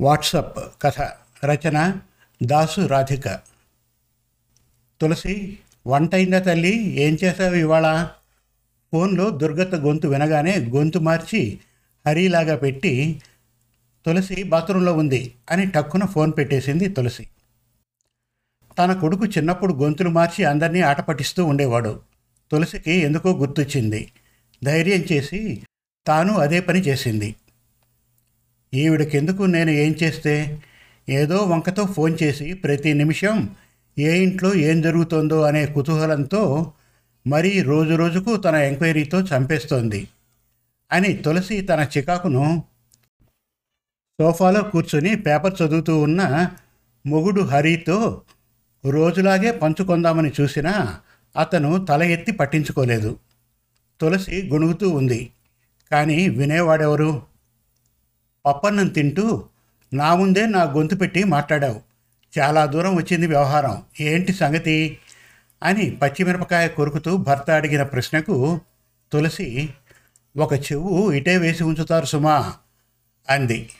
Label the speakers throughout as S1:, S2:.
S1: WhatsApp కథ రచన దాసు రాధిక. తులసి వంట తల్లి? ఏం చేసావు ఇవాళ? ఫోన్లో దుర్గత గొంతు వినగానే గొంతు మార్చి హరిలాగా పెట్టి తులసి బాత్రూంలో ఉంది అని టక్కున ఫోన్ పెట్టేసింది తులసి. తన కొడుకు చిన్నప్పుడు గొంతులు మార్చి అందరినీ ఆట పట్టిస్తూ ఉండేవాడు. తులసికి ఎందుకో గుర్తొచ్చింది. ధైర్యం చేసి తాను అదే పని చేసింది. ఈవిడకెందుకు నేను ఏం చేస్తే? ఏదో వంకతో ఫోన్ చేసి ప్రతి నిమిషం ఏ ఇంట్లో ఏం జరుగుతోందో అనే కుతూహలంతో మరీ రోజు రోజుకు తన ఎంక్వైరీతో చంపేస్తోంది అని తులసి తన చికాకును సోఫాలో కూర్చొని పేపర్ చదువుతూ ఉన్న మొగుడు హరితో రోజులాగే పంచుకొందామని చూసినా అతను తల ఎత్తి పట్టించుకోలేదు. తులసి గొణుగుతూ ఉంది. కానీ వినేవాడెవరు? పప్పన్నం తింటూ నా ముందే నా గొంతు పెట్టి మాట్లాడావు. చాలా దూరం వచ్చింది వ్యవహారం. ఏంటి సంగతి? అని పచ్చిమిరపకాయ కొరుకుతూ భర్త అడిగిన ప్రశ్నకు తులసి ఒక చెవు ఇటే వేసి ఉంచుతారు సుమా అంది.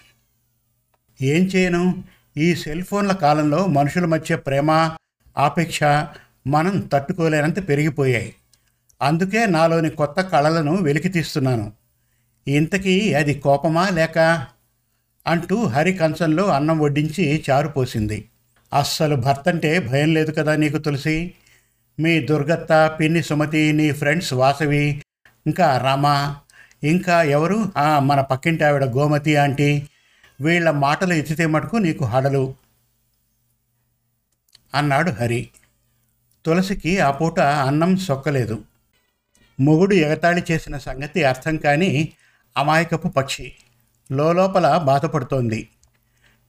S1: ఏం చేయను? ఈ సెల్ ఫోన్ల కాలంలో మనుషుల మధ్య ప్రేమ ఆపేక్ష మనం తట్టుకోలేనంత పెరిగిపోయాయి. అందుకే నాలోని కొత్త కళలను వెలికి తీస్తున్నాను ఇంతకీ అది కోపమా లేక? అంటూ హరి కంచంలో అన్నం వడ్డించి చారు పోసింది. అస్సలు భర్త అంటే భయం లేదు కదా నీకు తులసి? మీ దుర్గత్త పిన్ని సుమతి నీ ఫ్రెండ్స్ వాసవి ఇంకా రమ ఇంకా ఎవరు? ఆ, మన పక్కింటి ఆవిడ గోమతి ఆంటీ వీళ్ళ మాటలు ఎత్తితే మటుకు నీకు హడలు అన్నాడు హరి. తులసికి ఆ పూట అన్నం సొక్కలేదు. మొగుడు ఎగతాళి చేసిన సంగతి అర్థం కానీ అమాయకపు పక్షి. లోపల బాధపడుతోంది.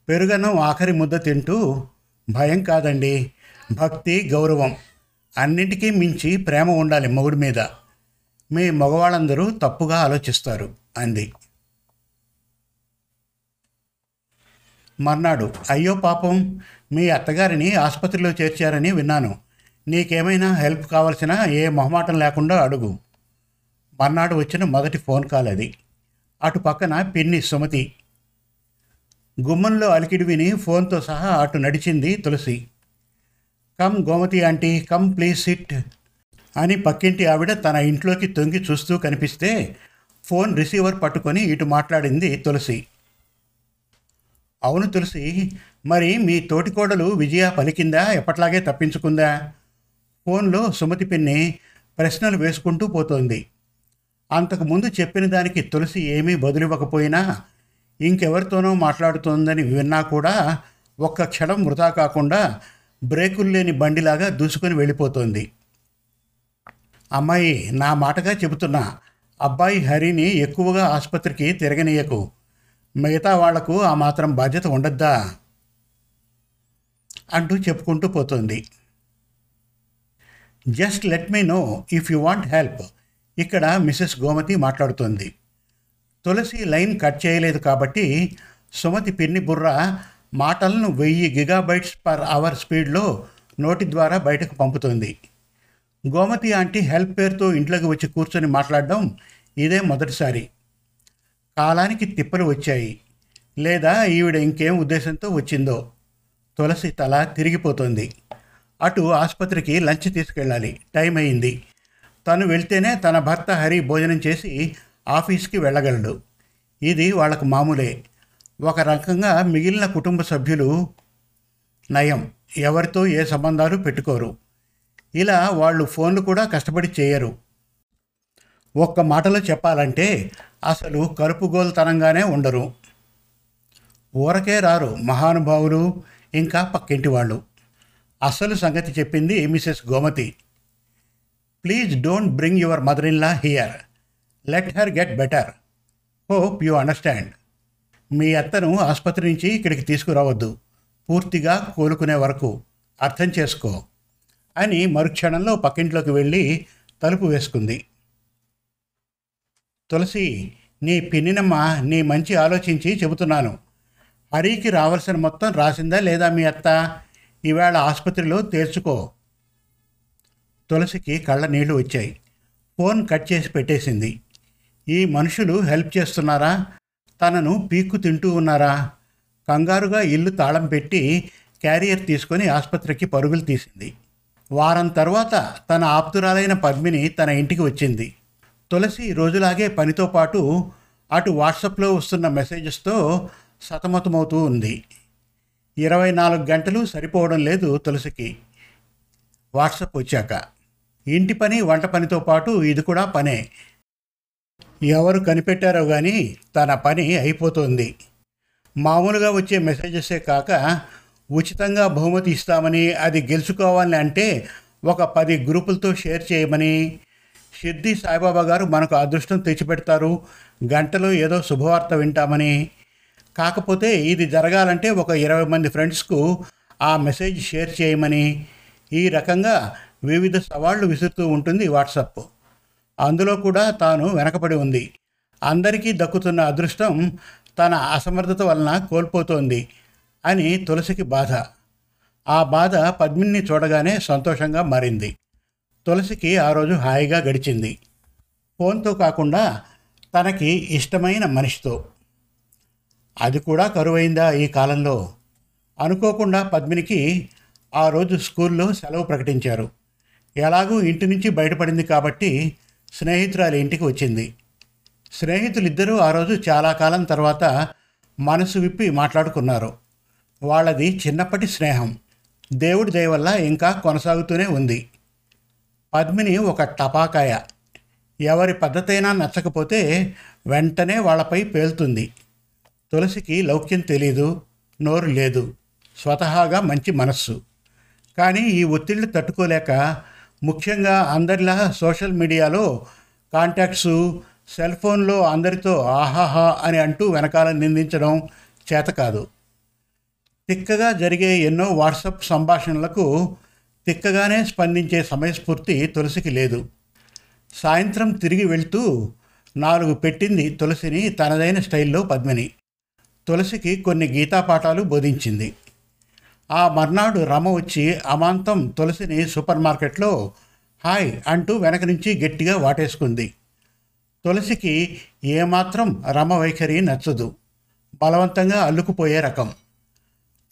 S1: పెరుగన్నం ఆఖరి ముద్ద తింటూ భయం కాదండి భక్తి గౌరవం. అన్నింటికీ మించి ప్రేమ ఉండాలి మొగుడి మీద. మీ మగవాళ్ళందరూ తప్పుగా ఆలోచిస్తారు అంది. మర్నాడు అయ్యో పాపం మీ అత్తగారిని ఆసుపత్రిలో చేర్చారని విన్నాను. నీకేమైనా హెల్ప్ కావాల్సిన ఏ మొహమాటం లేకుండా అడుగు. మర్నాడు వచ్చిన మొదటి ఫోన్ కాల్ అది. అటు పక్కన పిన్ని సుమతి. గుమ్మంలో అలికిడి విని ఫోన్తో సహా అటు నడిచింది Tulasi. Come Gomathi aunty come please sit అని పక్కింటి ఆవిడ తన ఇంట్లోకి తొంగి చూస్తూ కనిపిస్తే ఫోన్ రిసీవర్ పట్టుకొని ఇటు మాట్లాడింది తులసి. అవును తులసి మరి మీ తోటికోడలు విజయ పలికిందా? ఎప్పట్లాగే తప్పించుకుందా? ఫోన్లో సుమతి పిన్ని ప్రశ్నలు వేసుకుంటూ పోతోంది. అంతకుముందు చెప్పిన దానికి తులసి ఏమీ బదులివ్వకపోయినా ఇంకెవరితోనో మాట్లాడుతోందని విన్నా కూడా ఒక్క క్షణం వృధా కాకుండా బ్రేకులు లేని బండిలాగా దూసుకొని వెళ్ళిపోతోంది. అమ్మాయి నా మాటగా చెబుతున్నా అబ్బాయి హరిని ఎక్కువగా ఆసుపత్రికి తిరగనీయకు. మిగతా వాళ్ళకు ఆ మాత్రం బాధ్యత ఉండద్దా? అంటూ చెప్పుకుంటూ పోతుంది. Just let me know if you want help. ఇక్కడ మిసెస్ గోమతి మాట్లాడుతోంది. తులసి లైన్ కట్ చేయలేదు కాబట్టి సుమతి పిన్ని బుర్ర మాటలను వెయ్యి గిగాబైట్స్ పర్ అవర్ స్పీడ్లో నోటి ద్వారా బయటకు పంపుతోంది. గోమతి ఆంటీ హెల్ప్ పేరుతో ఇంట్లోకి వచ్చి కూర్చొని మాట్లాడడం ఇదే మొదటిసారి. కాలానికి తిప్పలు వచ్చాయి. లేదా ఈవిడ ఇంకేం ఉద్దేశంతో వచ్చిందో. తులసి తల తిరిగిపోతుంది. అటు ఆసుపత్రికి లంచ్ తీసుకెళ్ళాలి. టైం అయింది. తను వెళ్తేనే తన భర్త హరి భోజనం చేసి ఆఫీస్కి వెళ్ళగలడు. ఇది వాళ్ళకు మామూలే. ఒక రకంగా మిగిలిన కుటుంబ సభ్యులు నయం. ఎవరితో ఏ సంబంధాలు పెట్టుకోరు. ఇలా వాళ్ళు ఫోన్లు కూడా కష్టపడి చేయరు. ఒక్క మాటలో చెప్పాలంటే అసలు కలుపుగోలుతనంగానే ఉండరు. ఊరకే రారు మహానుభావులు ఇంకా పక్కింటి వాళ్ళు. అసలు సంగతి చెప్పింది Mrs Gomathi. Please don't bring your mother in law here let her get better hope you understand మీ అత్తను ఆసుపత్రి నుంచి ఇక్కడికి తీసుకురావద్దు. పూర్తిగా కోలుకునే వరకు అర్థం చేసుకో అని మరుక్షణంలో పక్కింట్లోకి వెళ్ళి తలుపు వేసుకుంది. తులసి నీ పిన్నినమ్మ నీ మంచి ఆలోచించి చెబుతున్నాను. హరికి రావాల్సిన మొత్తం రాసిందా లేదా మీ అత్త? ఈవేళ ఆసుపత్రిలో తేల్చుకో. తులసికి కళ్ళ నీళ్ళు వచ్చాయి. ఫోన్ కట్ చేసి పెట్టేసింది. ఈ మనుషులు హెల్ప్ చేస్తున్నారా? తనను పీక్కు తింటూ ఉన్నారా? కంగారుగా ఇల్లు తాళం పెట్టి క్యారియర్ తీసుకొని ఆసుపత్రికి పరుగులు తీసింది. వారం తర్వాత తన ఆప్తురాలైన పద్మిని తన ఇంటికి వచ్చింది. తులసి రోజులాగే పనితో పాటు అటు వాట్సాప్లో వస్తున్న మెసేజెస్తో సతమతమవుతూ ఉంది. ఇరవై నాలుగు గంటలు సరిపోవడం లేదు తులసికి. వాట్సాప్ వచ్చాక ఇంటి పని వంట పనితో పాటు ఇది కూడా పనే. ఎవరు కనిపెట్టారో కానీ తన పని అయిపోతుంది. మామూలుగా వచ్చే మెసేజెసే కాక ఉచితంగా బహుమతి ఇస్తామని అది గెలుచుకోవాలని అంటే ఒక పది గ్రూపులతో షేర్ చేయమని షిర్ది సాయిబాబా గారు మనకు అదృష్టం తెచ్చిపెడతారు. గంటలో ఏదో శుభవార్త వింటామని. కాకపోతే ఇది జరగాలంటే ఒక ఇరవై మంది ఫ్రెండ్స్కు ఆ మెసేజ్ షేర్ చేయమని. ఈ రకంగా వివిధ సవాళ్ళు విసురుతూ ఉంటుంది వాట్సప్. అందులో కూడా తాను వెనకబడి ఉంది. అందరికీ దక్కుతున్న అదృష్టం తన అసమర్థత వలన కోల్పోతోంది అని తులసికి బాధ. ఆ బాధ పద్మిని చూడగానే సంతోషంగా మారింది. తులసికి ఆ రోజు హాయిగా గడిచింది. ఫోన్తో కాకుండా తనకి ఇష్టమైన మనిషితో. అది కూడా కరువైందా ఈ కాలంలో? అనుకోకుండా పద్మినికి ఆ రోజు స్కూల్లో సెలవు ప్రకటించారు. ఎలాగూ ఇంటి నుంచి బయటపడింది కాబట్టి స్నేహితురాలి ఇంటికి వచ్చింది. స్నేహితులిద్దరూ ఆ రోజు చాలా కాలం తర్వాత మనసు విప్పి మాట్లాడుకున్నారు. వాళ్ళది చిన్నప్పటి స్నేహం. దేవుడి దయవల్ల ఇంకా కొనసాగుతూనే ఉంది. పద్మిని ఒక టపాకాయ. ఎవరి పద్ధతైనా నచ్చకపోతే వెంటనే వాళ్ళపై పేలుతుంది. తులసికి లౌక్యం తెలీదు నోరు లేదు. స్వతహాగా మంచి మనస్సు. కానీ ఈ ఒత్తిళ్ళు తట్టుకోలేక ముఖ్యంగా అందరిలా సోషల్ మీడియాలో కాంటాక్ట్స్ సెల్ ఫోన్లో అందరితో ఆహాహా అని అంటూ వెనకాల నిందించడం చేత కాదు. తిక్కగా జరిగే ఎన్నో వాట్సప్ సంభాషణలకు తిక్కగానే స్పందించే సమయస్ఫూర్తి తులసికి లేదు. సాయంత్రం తిరిగి వెళ్తూ నాలుగు పెట్టింది తులసిని తనదైన స్టైల్లో పద్మిని. తులసికి కొన్ని గీతా పాఠాలు బోధించింది. ఆ మర్నాడు రమ వచ్చి అమాంతం తులసిని సూపర్ మార్కెట్లో హాయ్ అంటూ వెనక నుంచి గట్టిగా వాటేసుకుంది. తులసికి ఏమాత్రం రమ వైఖరి నచ్చదు. బలవంతంగా అల్లుకుపోయే రకం.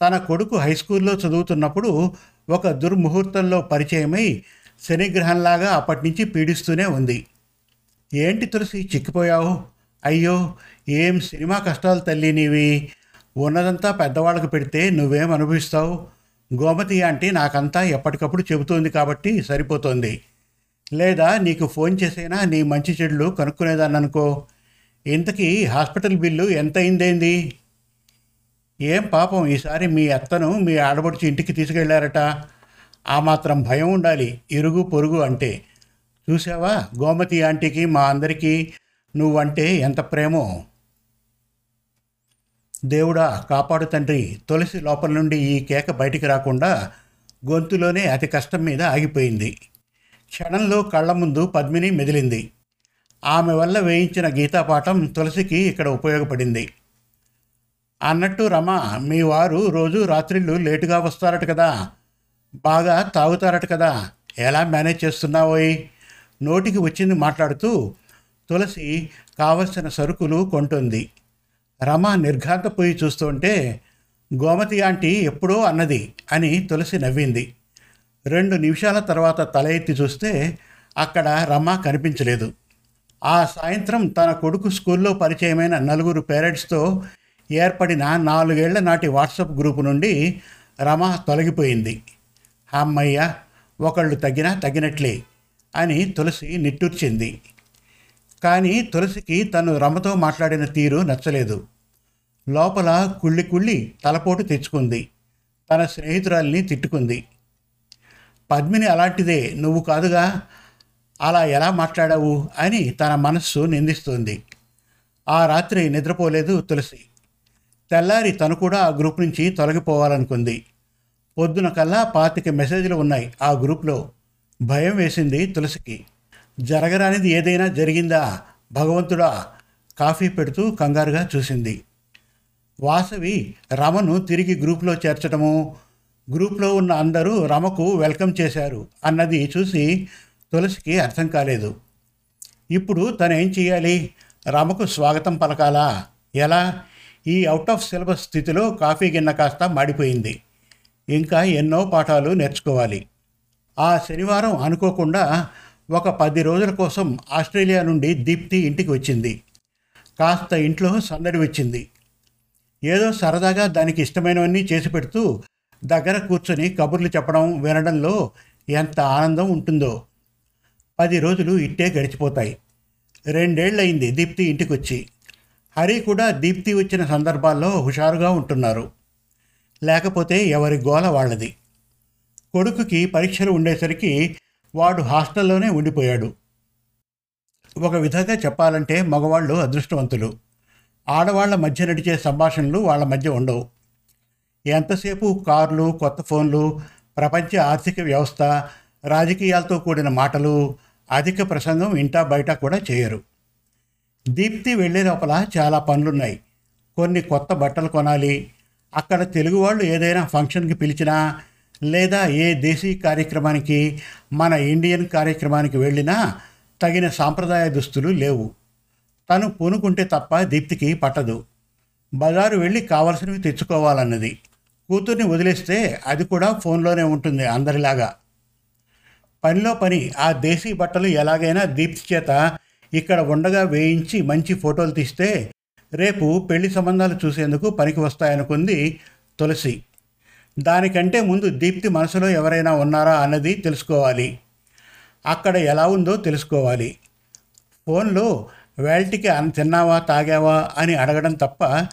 S1: తన కొడుకు హై స్కూల్లో చదువుతున్నప్పుడు ఒక దుర్ముహూర్తంలో పరిచయమై శనిగ్రహంలాగా అప్పటి నుంచి పీడిస్తూనే ఉంది. ఏంటి తులసి చిక్కిపోయావు? అయ్యో ఏం సినిమా కష్టాలు తల్లి నీవి? ఉన్నదంతా పెద్దవాళ్ళకు పెడితే నువ్వేం అనుభవిస్తావు? గోమతి ఆంటీ నాకంతా ఎప్పటికప్పుడు చెబుతోంది కాబట్టి సరిపోతుంది. లేదా నీకు ఫోన్ చేసైనా నీ మంచి చెడులు కనుక్కునేదాన్ని అనుకో ఇంతకీ హాస్పిటల్ బిల్లు ఎంత అయిందేంది ఏం పాపం ఈసారి మీ అత్తను మీ ఆడబడుచు ఇంటికి తీసుకెళ్ళారట. ఆ మాత్రం భయం ఉండాలి ఇరుగు పొరుగు అంటే. చూసావా గోమతి ఆంటీకి మా అందరికీ? నువ్వంటే ఎంత ప్రేమో. దేవుడా కాపాడు తండ్రి. తులసి లోపల నుండి ఈ కేక బయటికి రాకుండా గొంతులోనే అతి కష్టం మీద ఆగిపోయింది. క్షణంలో కళ్ళ ముందు పద్మిని మెదిలింది. ఆమె వల్ల వేయించిన గీతాపాఠం తులసికి ఇక్కడ ఉపయోగపడింది. అన్నట్టు రమ మీ వారు రోజు రాత్రిళ్ళు లేటుగా వస్తారట కదా. బాగా తాగుతారట కదా. ఎలా మేనేజ్ చేస్తున్నావోయ్? నోటికి వచ్చింది మాట్లాడుతూ తులసి కావలసిన సరుకులు కొంటుంది. రమ నిర్ఘాంతపోయి చూస్తుంటే గోమతి ఆంటీ ఎప్పుడో అన్నది అని తులసి నవ్వింది. రెండు నిమిషాల తర్వాత తల ఎత్తి చూస్తే అక్కడ రమ కనిపించలేదు. ఆ సాయంత్రం తన కొడుకు స్కూల్లో పరిచయమైన నలుగురు పేరెంట్స్తో ఏర్పడిన నాలుగేళ్ళ నాటి వాట్సాప్ గ్రూపు నుండి రమ తొలగిపోయింది. అమ్మయ్య ఒకళ్ళు తగ్గినా తగ్గినట్లే అని తులసి నిట్టూర్చింది. కానీ తులసికి తను రమతో మాట్లాడిన తీరు నచ్చలేదు. లోపల కుళ్ళి కుళ్ళి తలపోటు తెచ్చుకుంది. తన స్నేహితురాల్ని తిట్టుకుంది. పద్మిని అలాంటిదే నువ్వు కాదుగా అలా ఎలా మాట్లాడావు? అని తన మనస్సు నిందిస్తుంది. ఆ రాత్రి నిద్రపోలేదు తులసి. తెల్లారి తను కూడా ఆ గ్రూప్ నుంచి తొలగిపోవాలనుకుంది. పొద్దున కల్లా పాతిక మెసేజ్లు ఉన్నాయి ఆ గ్రూప్లో. భయం వేసింది తులసికి. జరగరానిది ఏదైనా జరిగిందా? భగవంతుడా కాఫీ పెడుతూ కంగారుగా చూసింది. వాసవి రమను తిరిగి గ్రూప్లో చేర్చడము గ్రూప్లో ఉన్న అందరూ రమకు వెల్కమ్ చేశారు అన్నది చూసి తులసికి అర్థం కాలేదు. ఇప్పుడు తను ఏం చేయాలి రమకు స్వాగతం పలకాలా? ఎలా? ఈ అవుట్ ఆఫ్ సిలబస్ స్థితిలో కాఫీ గిన్నె కాస్త మాడిపోయింది. ఇంకా ఎన్నో పాఠాలు నేర్చుకోవాలి. ఆ శనివారం అనుకోకుండా ఒక పది రోజుల కోసం ఆస్ట్రేలియా నుండి దీప్తి ఇంటికి వచ్చింది. కాస్త ఇంట్లో సందడి వచ్చింది. ఏదో సరదాగా దానికి ఇష్టమైనవన్నీ చేసి పెడుతూ దగ్గర కూర్చొని కబుర్లు చెప్పడం వినడంలో ఎంత ఆనందం ఉంటుందో. పది రోజులు ఇట్టే గడిచిపోతాయి. రెండేళ్ళయింది దీప్తి ఇంటికి వచ్చి హరి కూడా దీప్తి వచ్చిన సందర్భాల్లో హుషారుగా ఉంటున్నారు. లేకపోతే ఎవరి గోల వాళ్ళది. కొడుకుకి పరీక్షలు ఉండేసరికి వాడు హాస్టల్లోనే ఉండిపోయాడు. ఒక విధంగా చెప్పాలంటే మగవాళ్ళు అదృష్టవంతులు. ఆడవాళ్ళ మధ్య నడిచే సంభాషణలు వాళ్ళ మధ్య ఉండవు. ఎంతసేపు కార్లు కొత్త ఫోన్లు ప్రపంచ ఆర్థిక వ్యవస్థ రాజకీయాలతో కూడిన మాటలు అధిక ప్రసంగం ఇంటా బయట కూడా చేయరు. దీప్తి వెళ్ళే లోపల చాలా పనులున్నాయి. కొన్ని కొత్త బట్టలు కొనాలి. అక్కడ తెలుగు వాళ్ళు ఏదైనా ఫంక్షన్కి పిలిచినా లేదా ఏ దేశీ కార్యక్రమానికి మన ఇండియన్ కార్యక్రమానికి వెళ్ళినా తగిన సాంప్రదాయ దుస్తులు లేవు. తను పూనుకుంటే తప్ప దీప్తికి పట్టదు. బజారు వెళ్ళి కావలసినవి తెచ్చుకోవాలన్నది. కూతుర్ని వదిలేస్తే అది కూడా ఫోన్లోనే ఉంటుంది అందరిలాగా. పనిలో పని ఆ దేశీ బట్టలు ఎలాగైనా దీప్తి చేత ఇక్కడ ఉండగా వేయించి మంచి ఫోటోలు తీస్తే రేపు పెళ్ళి సంబంధాలు చూసేందుకు పనికి వస్తాయనుకుంది తులసి. దానికంటే ముందు దీప్తి మనసులో ఎవరైనా ఉన్నారా అన్నది తెలుసుకోవాలి. అక్కడ ఎలా ఉందో తెలుసుకోవాలి. ఫోన్లో వేల్టికి తిన్నావా తాగావా అని అడగడం తప్ప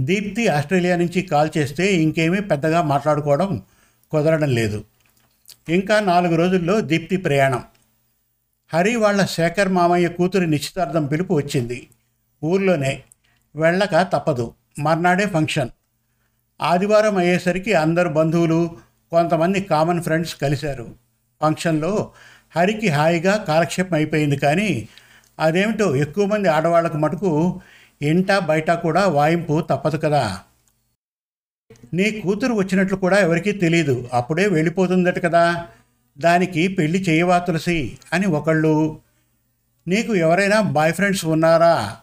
S1: దీప్తి ఆస్ట్రేలియా నుంచి కాల్ చేస్తే ఇంకేమీ పెద్దగా మాట్లాడుకోవడం కుదరడం లేదు. ఇంకా నాలుగు రోజుల్లో దీప్తి ప్రయాణం. హరి వాళ్ళ శేఖర్ మామయ్య కూతురి నిశ్చితార్థం పిలుపు వచ్చింది. ఊర్లోనే వెళ్ళక తప్పదు. మర్నాడే ఫంక్షన్. ఆదివారం అయ్యేసరికి అందరు బంధువులు కొంతమంది కామన్ ఫ్రెండ్స్ కలిశారు. ఫంక్షన్లో హరికి హాయిగా కాలక్షేపం అయిపోయింది కానీ అదేమిటో ఎక్కువ మంది ఆడవాళ్ళకు మటుకు ఇంట బయట కూడా వాయింపు తప్పదు కదా. నీ కూతురు వచ్చినట్లు కూడా ఎవరికీ తెలియదు అప్పుడే వెళ్ళిపోతుందట కదా. దానికి పెళ్ళి చేయవా తులసి? అని ఒకళ్ళు నీకు ఎవరైనా బాయ్ ఫ్రెండ్స్ ఉన్నారా?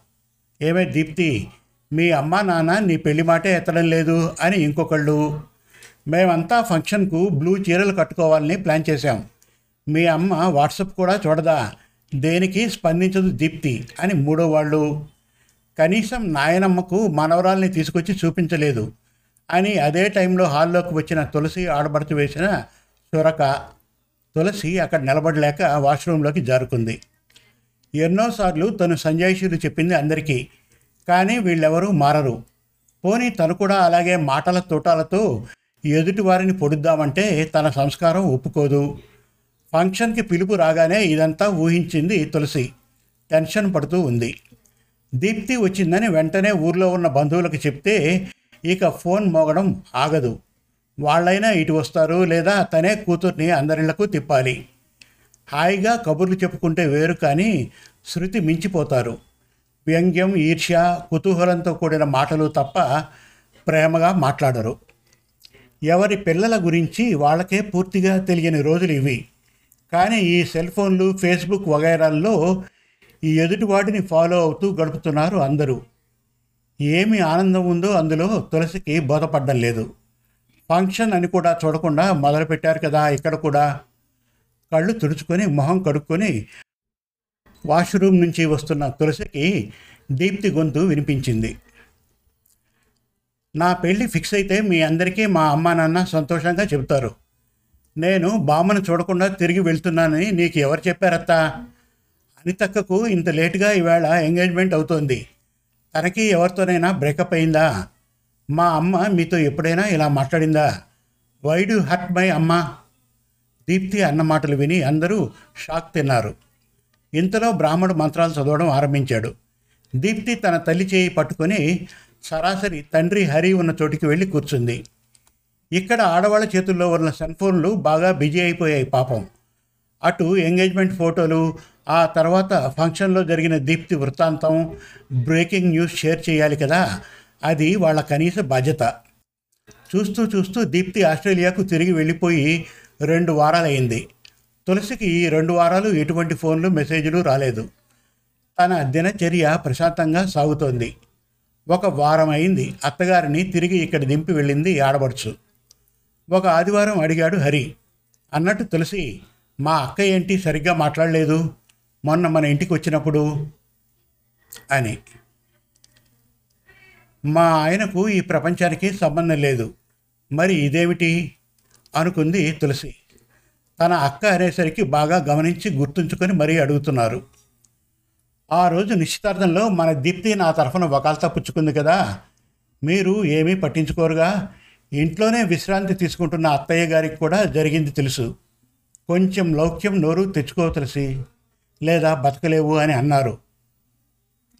S1: ఏమే దీప్తి? మీ అమ్మ నాన్న నీ పెళ్ళి మాటే ఎత్తడం లేదు అని ఇంకొకళ్ళు. మేమంతా ఫంక్షన్కు బ్లూ చీరలు కట్టుకోవాలని ప్లాన్ చేశాం. మీ అమ్మ వాట్సప్ కూడా చూడదా? దేనికి స్పందించదు దీప్తి అని మూడో వాళ్ళు కనీసం నాయనమ్మకు మనవరాల్ని తీసుకొచ్చి చూపించలేదు అని అదే టైంలో హాల్లోకి వచ్చిన తులసి ఆడబడుతు వేసిన సురక. తులసి అక్కడ నిలబడలేక వాష్రూంలోకి జారుకుంది. ఎన్నోసార్లు తను సంజాయిషులు చెప్పింది అందరికీ. కానీ వీళ్ళెవరూ మారరు. పోనీ తను కూడా అలాగే మాటల తోటాలతో ఎదుటి వారిని పొడుద్దామంటే తన సంస్కారం ఒప్పుకోదు. ఫంక్షన్కి పిలుపు రాగానే ఇదంతా ఊహించింది తులసి. టెన్షన్ పడుతూ ఉంది. దీప్తి వచ్చిందని వెంటనే ఊర్లో ఉన్న బంధువులకు చెప్తే ఇక ఫోన్ మోగడం ఆగదు. వాళ్ళైనా ఇటు వస్తారు లేదా తనే కూతుర్ని అందరిళ్ళకు తిప్పాలి. హాయిగా కబుర్లు చెప్పుకుంటే వేరు కానీ శృతి మించిపోతారు. వ్యంగ్యం ఈర్ష్య కుతూహలంతో కూడిన మాటలు తప్ప ప్రేమగా మాట్లాడరు. ఎవరి పిల్లల గురించి వాళ్ళకే పూర్తిగా తెలియని రోజులు ఇవి. కానీ ఈ సెల్ ఫోన్లు ఫేస్బుక్ వగైరాల్లో ఈ ఎదుటివాడిని ఫాలో అవుతూ గడుపుతున్నారు అందరూ. ఏమి ఆనందం ఉందో అందులో తులసికి బోధపడ్డం లేదు. ఫంక్షన్ అని కూడా చూడకుండా మొదలుపెట్టారు కదా ఇక్కడ కూడా. కళ్ళు తుడుచుకొని మొహం కడుక్కొని వాష్రూమ్ నుంచి వస్తున్న తులసికి దీప్తి గొంతు వినిపించింది. నా పెళ్ళి ఫిక్స్ అయితే మీ అందరికీ మా అమ్మా నాన్న సంతోషంగా చెబుతారు. నేను బామ్మను చూడకుండా తిరిగి వెళ్తున్నానని నీకు ఎవరు చెప్పారత్తా? అనితక్కకు ఇంత లేటుగా ఈవేళ ఎంగేజ్మెంట్ అవుతోంది. తనకి ఎవరితోనైనా బ్రేకప్ అయిందా? మా అమ్మ మీతో ఎప్పుడైనా ఇలా మాట్లాడిందా? వైడు హర్ట్ మై అమ్మ? దీప్తి అన్న మాటలు విని అందరూ షాక్ తిన్నారు. ఇంతలో బ్రాహ్మడు మంత్రాలు చదవడం ఆరంభించాడు. దీప్తి తన తల్లి చేయి పట్టుకొని సరాసరి తండ్రి హరి ఉన్న చోటికి వెళ్ళి కూర్చుంది. ఇక్కడ ఆడవాళ్ళ చేతుల్లో ఉన్న సెల్ఫోన్లు బాగా బిజీ అయిపోయాయి పాపం. అటు ఎంగేజ్మెంట్ ఫోటోలు ఆ తర్వాత ఫంక్షన్లో జరిగిన దీప్తి వృత్తాంతం బ్రేకింగ్ న్యూస్ షేర్ చేయాలి కదా అది వాళ్ళ కనీస బాధ్యత. చూస్తూ చూస్తూ దీప్తి ఆస్ట్రేలియాకు తిరిగి వెళ్ళిపోయి రెండు వారాలైంది. తులసికి ఈ రెండు వారాలు ఎటువంటి ఫోన్లు మెసేజ్లు రాలేదు. తన దినచర్య ప్రశాంతంగా సాగుతోంది. ఒక వారం అయింది అత్తగారిని తిరిగి ఇక్కడ దింపి వెళ్ళింది ఆడబడుచు ఒక ఆదివారం అడిగాడు హరి. అన్నట్టు తులసి మా అక్క ఏంటి సరిగ్గా మాట్లాడలేదు? మొన్న మన ఇంటికి వచ్చినప్పుడు అని. మా ఆయనకు ఈ ప్రపంచానికి సంబంధం లేదు. మరి ఇదేమిటి? అనుకుంది తులసి. తన అక్క అనేసరికి బాగా గమనించి గుర్తుంచుకొని మరీ అడుగుతున్నారు. ఆ రోజు నిశ్చితార్థంలో మన దీప్తి నా తరఫున వకాల్తా పుచ్చుకుంది కదా. మీరు ఏమీ పట్టించుకోరుగా. ఇంట్లోనే విశ్రాంతి తీసుకుంటున్న అత్తయ్య గారికి కూడా జరిగింది తెలుసు. కొంచెం లౌక్యం నోరు తెచ్చుకోవతలసి లేదా బతకలేవు అని అన్నారు.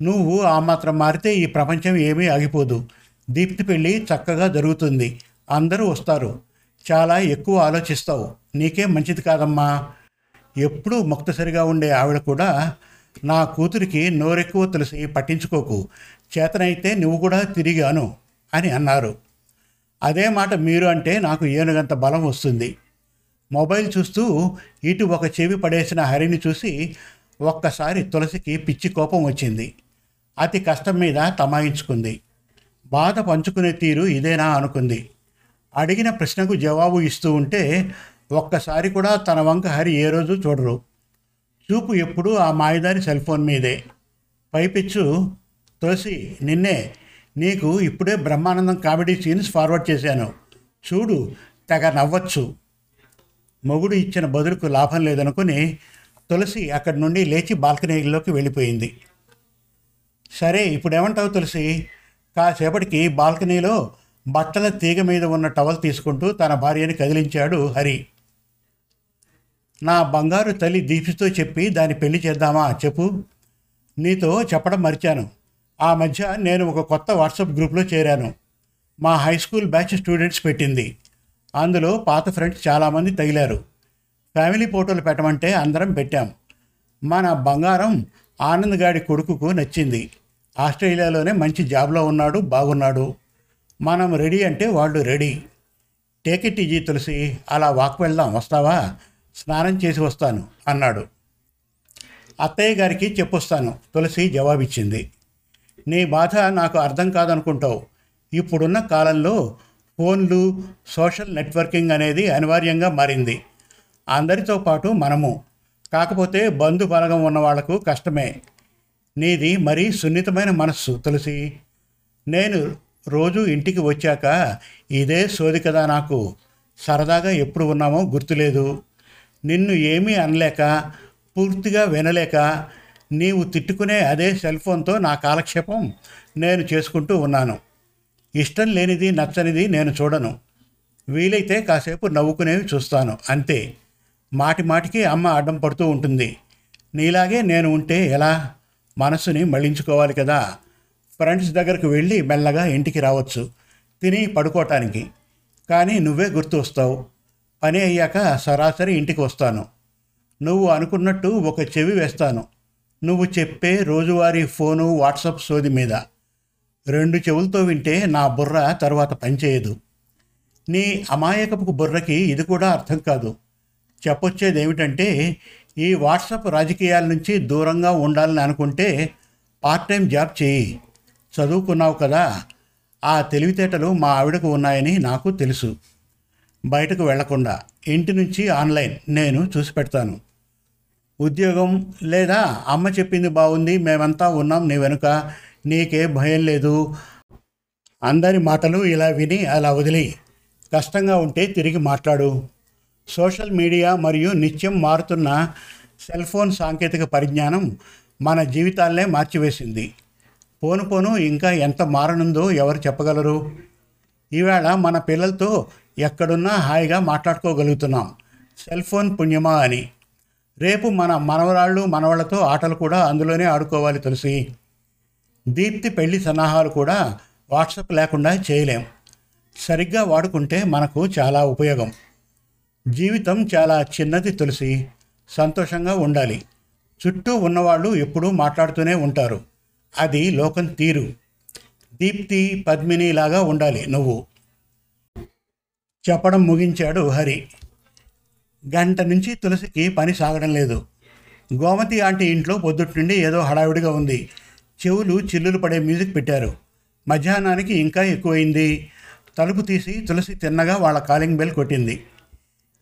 S1: నువ్వు ఆ మాత్రం మారితే ఈ ప్రపంచం ఏమీ ఆగిపోదు. దీప్తి పెళ్ళి చక్కగా జరుగుతుంది. అందరూ వస్తారు. చాలా ఎక్కువ ఆలోచిస్తావు. నీకే మంచిది కాదమ్మా. ఎప్పుడూ ముక్తసరిగా ఉండే ఆవిడ కూడా నా కూతురికి నోరెక్కువ తెలిసి పట్టించుకోకు. చేతనైతే నువ్వు కూడా తిరిగాను అని అన్నారు. అదే మాట మీరు అంటే నాకు ఏనుగంత బలం వస్తుంది. మొబైల్ చూస్తూ ఇటు ఒక చెవి పడేసిన హరిని చూసి ఒక్కసారి తులసికి పిచ్చి కోపం వచ్చింది. అతి కష్టం మీద తమాయించుకుంది. బాధ పంచుకునే తీరు ఇదేనా అనుకుంది. అడిగిన ప్రశ్నకు జవాబు ఇస్తూ ఉంటే ఒక్కసారి కూడా తన వంక హరి ఏ రోజు చూడరు. చూపు ఎప్పుడూ ఆ మాయదారి సెల్ ఫోన్ మీదే. పైపిచ్చు తులసి నిన్నే నీకు ఇప్పుడే బ్రహ్మానందం కామెడీ సీన్స్ ఫార్వర్డ్ చేశాను. చూడు తెగ నవ్వచ్చు. మొగుడు ఇచ్చిన బదులుకు లాభం లేదనుకుని తులసి అక్కడి నుండి లేచి బాల్కనీలోకి వెళ్ళిపోయింది. సరే ఇప్పుడేమంటావు తులసి? కాసేపటికి బాల్కనీలో బట్టల తీగ మీద ఉన్న టవల్ తీసుకుంటూ తన భార్యని కదిలించాడు హరి. నా బంగారు తల్లి దీపితో చెప్పి దాన్ని పెళ్ళి చేద్దామా చెప్పు. నీతో చెప్పడం మర్చాను. ఆ మధ్య నేను ఒక కొత్త వాట్సాప్ గ్రూప్లో చేరాను. మా హై స్కూల్ బ్యాచ్ స్టూడెంట్స్ పెట్టింది. అందులో పాత ఫ్రెండ్స్ చాలామంది తగిలారు. ఫ్యామిలీ ఫోటోలు పెట్టమంటే అందరం పెట్టాం. మన బంగారం ఆనంద్ గాడి కొడుకుకు నచ్చింది. ఆస్ట్రేలియాలోనే మంచి జాబ్లో ఉన్నాడు బాగున్నాడు. మనం రెడీ అంటే వాళ్ళు ready. Take it easy Tulasi అలా వాక్ వెళ్దాం వస్తావా? స్నానం చేసి వస్తాను అన్నాడు. అత్తయ్య గారికి చెప్పొస్తాను తులసి జవాబిచ్చింది. నీ బాధ నాకు అర్థం కాదనుకుంటావు. ఇప్పుడున్న కాలంలో ఫోన్లు సోషల్ నెట్వర్కింగ్ అనేది అనివార్యంగా మారింది. అందరితో పాటు మనము. కాకపోతే బంధు బలగం ఉన్న వాళ్ళకు కష్టమే. నీది మరీ సున్నితమైన మనస్సు తులసి. నేను రోజు ఇంటికి వచ్చాక ఇదే సోది కదా నాకు. సరదాగా ఎప్పుడు ఉన్నామో గుర్తులేదు. నిన్ను ఏమీ అనలేక పూర్తిగా వినలేక నీవు తిట్టుకునే అదే సెల్ ఫోన్తో నా కాలక్షేపం నేను చేసుకుంటూ ఉన్నాను. ఇష్టం లేనిది నచ్చనిది నేను చూడను. వీలైతే కాసేపు నవ్వుకునేవి చూస్తాను. అంతే. మాటి మాటికి అమ్మ అడ్డం పడుతూ ఉంటుంది. నీలాగే నేను ఉంటే ఎలా? మనసుని మళ్ళించుకోవాలి కదా. ఫ్రెండ్స్ దగ్గరకు వెళ్ళి మెల్లగా ఇంటికి రావచ్చు. తిని పడుకోవటానికి కానీ నువ్వే గుర్తు వస్తావు. పని అయ్యాక సరాసరి ఇంటికి వస్తాను. నువ్వు అనుకున్నట్టు ఒక చెవి వేస్తాను. నువ్వు చెప్పే రోజువారీ ఫోను వాట్సాప్ సోది మీద. రెండు చెవులతో వింటే నా బుర్ర తర్వాత పనిచేయదు. నీ అమాయకపు బుర్రకి ఇది కూడా అర్థం కాదు. చెప్పొచ్చేది ఏమిటంటే ఈ వాట్సాప్ రాజకీయాల నుంచి దూరంగా ఉండాలని అనుకుంటే పార్ట్ టైం జాబ్ చేయి. చదువుకున్నావు కదా ఆ తెలివితేటలు మా ఆవిడకు ఉన్నాయని నాకు తెలుసు. బయటకు వెళ్ళకుండా ఇంటి నుంచి ఆన్లైన్ నేను చూసి పెడతాను. ఉద్యోగం లేదా అమ్మ చెప్పింది బాగుంది మేమంతా ఉన్నాం నీ వెనుక నీకే భయం లేదు. అందరి మాటలు ఇలా విని అలా వదిలి కష్టంగా ఉంటే తిరిగి మాట్లాడు. సోషల్ మీడియా మరియు నిత్యం మారుతున్న సెల్ ఫోన్ సాంకేతిక పరిజ్ఞానం మన జీవితాలనే మార్చివేసింది. పోను పోను ఇంకా ఎంత మారనుందో ఎవరు చెప్పగలరు? ఈవేళ మన పిల్లలతో ఎక్కడున్నా హాయిగా మాట్లాడుకోగలుగుతున్నాం. సెల్ ఫోన్ పుణ్యమా అని. రేపు మన మనవరాళ్ళు మనవాళ్ళతో ఆటలు కూడా అందులోనే ఆడుకోవాలి తులసి. దీప్తి పెళ్ళి సన్నాహాలు కూడా వాట్సాప్ లేకుండా చేయలేం. సరిగ్గా వాడుకుంటే మనకు చాలా ఉపయోగం. జీవితం చాలా చిన్నది తులసి. సంతోషంగా ఉండాలి. చుట్టూ ఉన్నవాళ్ళు ఎప్పుడూ మాట్లాడుతూనే ఉంటారు. అది లోకం తీరు. దీప్తి పద్మిని లాగా ఉండాలి నువ్వు. చెప్పడం ముగించాడు హరి. గంట నుంచి తులసికి పని సాగడం లేదు. గోమతి ఆంటీ ఇంట్లో పొద్దుటి నుండి ఏదో హడావిడిగా ఉంది. చెవులు చిల్లులు పడే మ్యూజిక్ పెట్టారు. మధ్యాహ్నానికి ఇంకా ఎక్కువైంది. తలుపు తీసి తులసి తిన్నగా వాళ్ళ కాలింగ్ బెల్ కొట్టింది.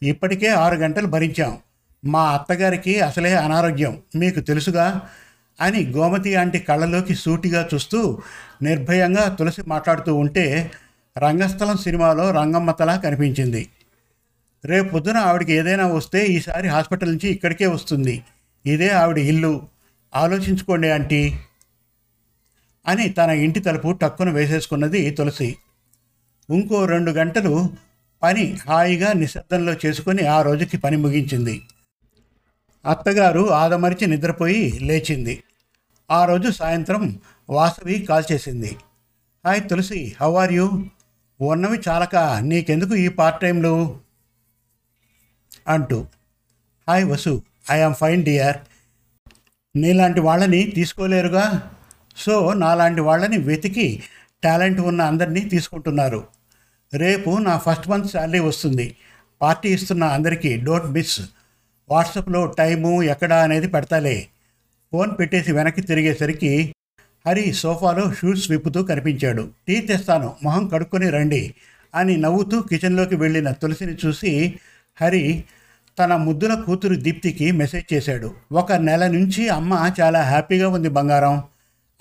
S1: ఇప్పటికే ఆరు గంటలు భరించాం. మా అత్తగారికి అసలే అనారోగ్యం. మీకు తెలుసుగా అని గోమతి ఆంటీ కళ్ళలోకి సూటిగా చూస్తూ నిర్భయంగా తులసి మాట్లాడుతూ ఉంటే రంగస్థలం సినిమాలో రంగమ్మతలా కనిపించింది. రేపు పొద్దున ఆవిడకి ఏదైనా వస్తే ఈసారి హాస్పిటల్ నుంచి ఇక్కడికే వస్తుంది. ఇదే ఆవిడ ఇల్లు. ఆలోచించుకోండి ఆంటీ అని తన ఇంటి తలుపు టక్కున వేసేసుకున్నది తులసి. ఇంకో రెండు గంటలు పని హాయిగా నిశ్శబ్దంలో చేసుకుని ఆ రోజుకి పని ముగించింది. అత్తగారు ఆదమరిచి నిద్రపోయి లేచింది. ఆ రోజు సాయంత్రం వాసవి కాల్ చేసింది. Hi Tulasi how are you? ఉన్నవి చాలక నీకెందుకు ఈ పార్ట్ టైంలు అంటూ hi Vasu I am fine dear. నీలాంటి వాళ్ళని తీసుకోలేరుగా? సో నాలాంటి వాళ్ళని వెతికి టాలెంట్ ఉన్న అందరినీ తీసుకుంటున్నారు. రేపు నా ఫస్ట్ మంత్ శాలరీ వస్తుంది. పార్టీ ఇస్తున్న అందరికీ డోంట్ మిస్. వాట్సాప్లో టైము ఎక్కడ అనేది పెడతాలే. ఫోన్ పెట్టేసి వెనక్కి తిరిగేసరికి హరి సోఫాలో షూస్ విప్పుతూ కనిపించాడు. టీ తెస్తాను మొహం కడుక్కొని రండి అని నవ్వుతూ కిచెన్లోకి వెళ్ళిన తులసిని చూసి హరి తన ముద్దుల కూతురు దీప్తికి మెసేజ్ చేశాడు. ఒక నెల నుంచి అమ్మ చాలా హ్యాపీగా ఉంది బంగారం.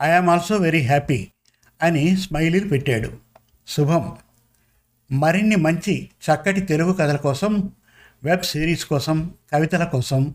S1: ఐఆమ్ ఆల్సో వెరీ హ్యాపీ అని స్మైలీలు పెట్టాడు. శుభం. మరిన్ని మంచి చక్కటి తెలుగు కథల కోసం వెబ్ సిరీస్ కోసం కవితల కోసం